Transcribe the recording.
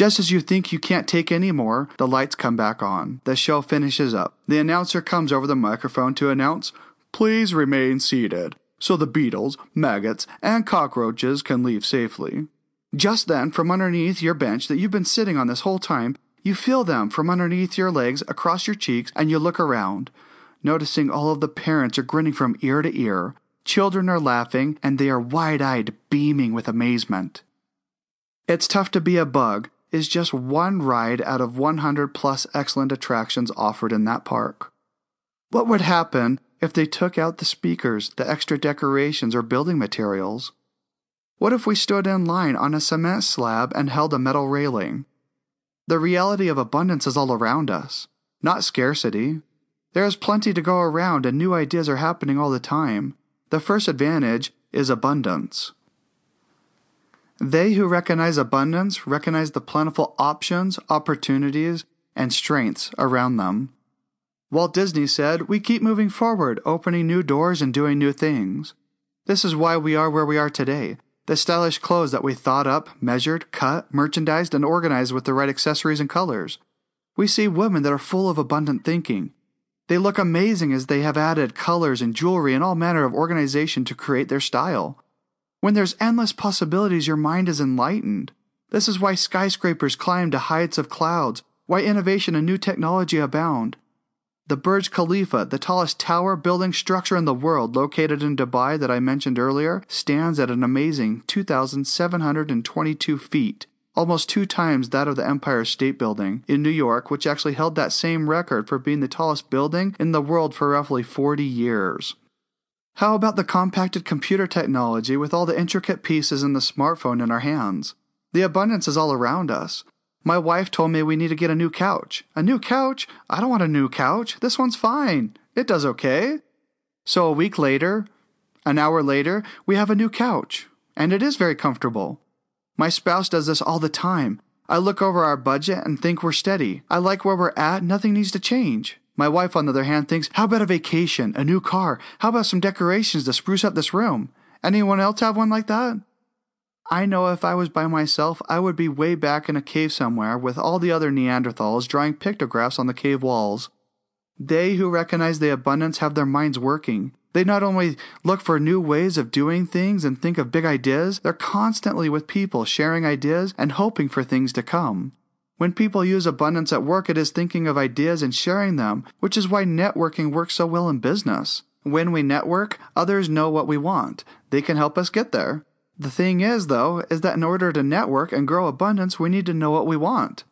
Just as you think you can't take any more, the lights come back on. The show finishes up. The announcer comes over the microphone to announce, Please remain seated, so the beetles, maggots, and cockroaches can leave safely. Just then, from underneath your bench that you've been sitting on this whole time, you feel them from underneath your legs across your cheeks, and you look around, noticing all of the parents are grinning from ear to ear. Children are laughing, and they are wide eyed, beaming with amazement. It's Tough to Be a Bug is just one ride out of 100 plus excellent attractions offered in that park. What would happen if they took out the speakers, the extra decorations, or building materials? What if we stood in line on a cement slab and held a metal railing? The reality of abundance is all around us, not scarcity. There is plenty to go around and new ideas are happening all the time. The first advantage is abundance. They who recognize abundance recognize the plentiful options, opportunities, and strengths around them. Walt Disney said, We keep moving forward, opening new doors and doing new things. This is why we are where we are today. The stylish clothes that we thought up, measured, cut, merchandised, and organized with the right accessories and colors. We see women that are full of abundant thinking. They look amazing as they have added colors and jewelry and all manner of organization to create their style. When there's endless possibilities, your mind is enlightened. This is why skyscrapers climb to heights of clouds, why innovation and new technology abound. The Burj Khalifa, the tallest tower building structure in the world located in Dubai that I mentioned earlier, stands at an amazing 2,722 feet, almost two times that of the Empire State Building in New York, which actually held that same record for being the tallest building in the world for roughly 40 years. How about the compacted computer technology with all the intricate pieces in the smartphone in our hands? The abundance is all around us. My wife told me we need to get a new couch. A new couch? I don't want a new couch. This one's fine. It does okay. So a week later, an hour later, we have a new couch. And it is very comfortable. My spouse does this all the time. I look over our budget and think we're steady. I like where we're at, nothing needs to change. My wife, on the other hand, thinks, how about a vacation, a new car? How about some decorations to spruce up this room? Anyone else have one like that? I know if I was by myself, I would be way back in a cave somewhere with all the other Neanderthals drawing pictographs on the cave walls. They who recognize the abundance have their minds working. They not only look for new ways of doing things and think of big ideas, they're constantly with people sharing ideas and hoping for things to come. When people use abundance at work, it is thinking of ideas and sharing them, which is why networking works so well in business. When we network, others know what we want. They can help us get there. The thing is, though, is that in order to network and grow abundance, we need to know what we want.